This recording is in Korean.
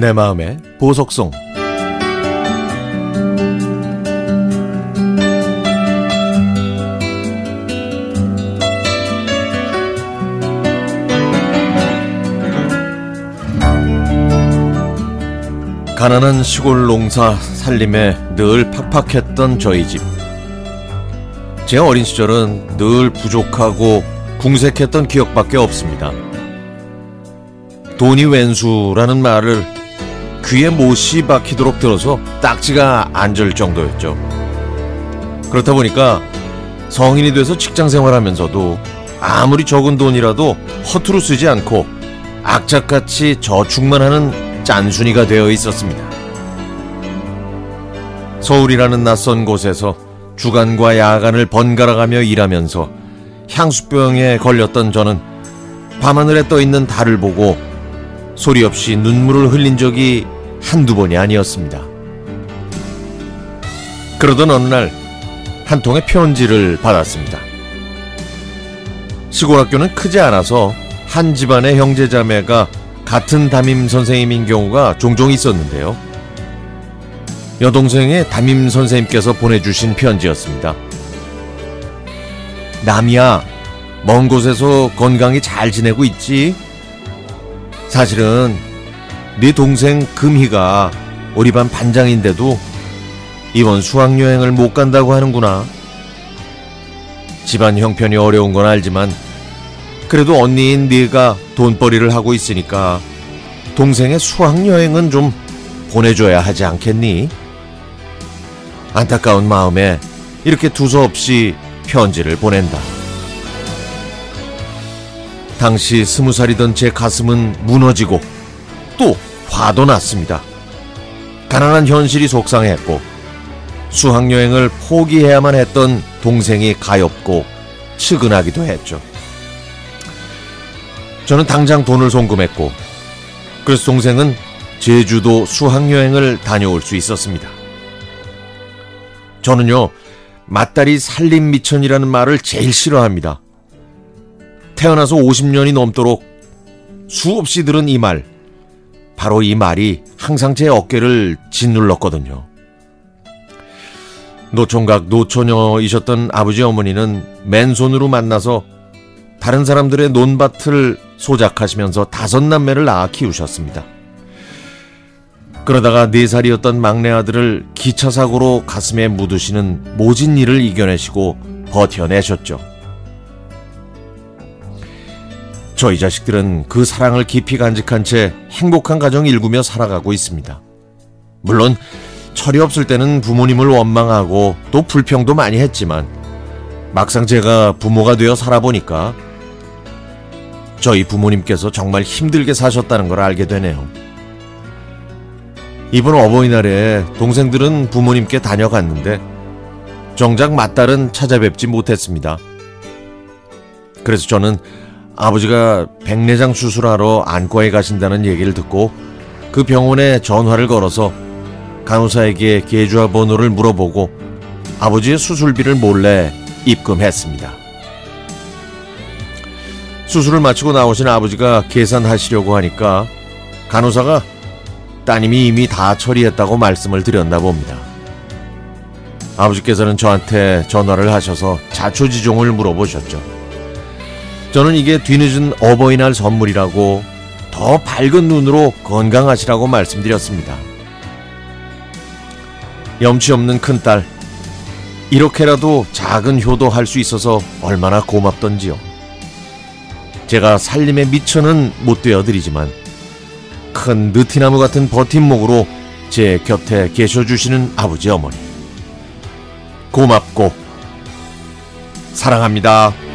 내 마음의 보석송 가난한 시골 농사 살림에 늘 팍팍했던 저희 집. 제 어린 시절은 늘 부족하고 궁색했던 기억밖에 없습니다. 돈이 왼수라는 말을 귀에 못이 박히도록 들어서 딱지가 앉을 정도였죠. 그렇다 보니까 성인이 돼서 직장 생활하면서도 아무리 적은 돈이라도 허투루 쓰지 않고 악착같이 저축만 하는 짠순이가 되어 있었습니다. 서울이라는 낯선 곳에서 주간과 야간을 번갈아 가며 일하면서 향수병에 걸렸던 저는 밤하늘에 떠 있는 달을 보고 소리 없이 눈물을 흘린 적이 한두 번이 아니었습니다. 그러던 어느 날 한 통의 편지를 받았습니다. 시골 학교는 크지 않아서 한 집안의 형제자매가 같은 담임 선생님인 경우가 종종 있었는데요. 여동생의 담임 선생님께서 보내주신 편지였습니다. 남이야, 먼 곳에서 건강히 잘 지내고 있지? 사실은 네 동생 금희가 우리 반 반장인데도 이번 수학여행을 못 간다고 하는구나. 집안 형편이 어려운 건 알지만 그래도 언니인 네가 돈벌이를 하고 있으니까 동생의 수학여행은 좀 보내줘야 하지 않겠니? 안타까운 마음에 이렇게 두서없이 편지를 보낸다. 당시 스무 살이던 제 가슴은 무너지고 또 화도 났습니다. 가난한 현실이 속상했고 수학여행을 포기해야만 했던 동생이 가엾고 측은하기도 했죠. 저는 당장 돈을 송금했고 그래서 동생은 제주도 수학여행을 다녀올 수 있었습니다. 저는요 맞다리 살림 미천이라는 말을 제일 싫어합니다. 태어나서 50년이 넘도록 수없이 들은 이 말, 바로 이 말이 항상 제 어깨를 짓눌렀거든요. 노총각 노처녀이셨던 아버지 어머니는 맨손으로 만나서 다른 사람들의 논밭을 소작하시면서 다섯 남매를 낳아 키우셨습니다. 그러다가 네 살이었던 막내 아들을 기차 사고로 가슴에 묻으시는 모진 일을 이겨내시고 버텨내셨죠. 저희 자식들은 그 사랑을 깊이 간직한 채 행복한 가정 일구며 살아가고 있습니다. 물론 철이 없을 때는 부모님을 원망하고 또 불평도 많이 했지만 막상 제가 부모가 되어 살아보니까 저희 부모님께서 정말 힘들게 사셨다는 걸 알게 되네요. 이번 어버이날에 동생들은 부모님께 다녀갔는데 정작 맏딸은 찾아뵙지 못했습니다. 그래서 저는 아버지가 백내장 수술하러 안과에 가신다는 얘기를 듣고 그 병원에 전화를 걸어서 간호사에게 계좌 번호를 물어보고 아버지의 수술비를 몰래 입금했습니다. 수술을 마치고 나오신 아버지가 계산하시려고 하니까 간호사가 따님이 이미 다 처리했다고 말씀을 드렸나 봅니다. 아버지께서는 저한테 전화를 하셔서 자초지종을 물어보셨죠. 저는 이게 뒤늦은 어버이날 선물이라고 더 밝은 눈으로 건강하시라고 말씀드렸습니다. 염치 없는 큰딸, 이렇게라도 작은 효도할 수 있어서 얼마나 고맙던지요. 제가 살림에 미천은 못 되어드리지만 큰 느티나무 같은 버팀목으로 제 곁에 계셔주시는 아버지 어머니 고맙고 사랑합니다.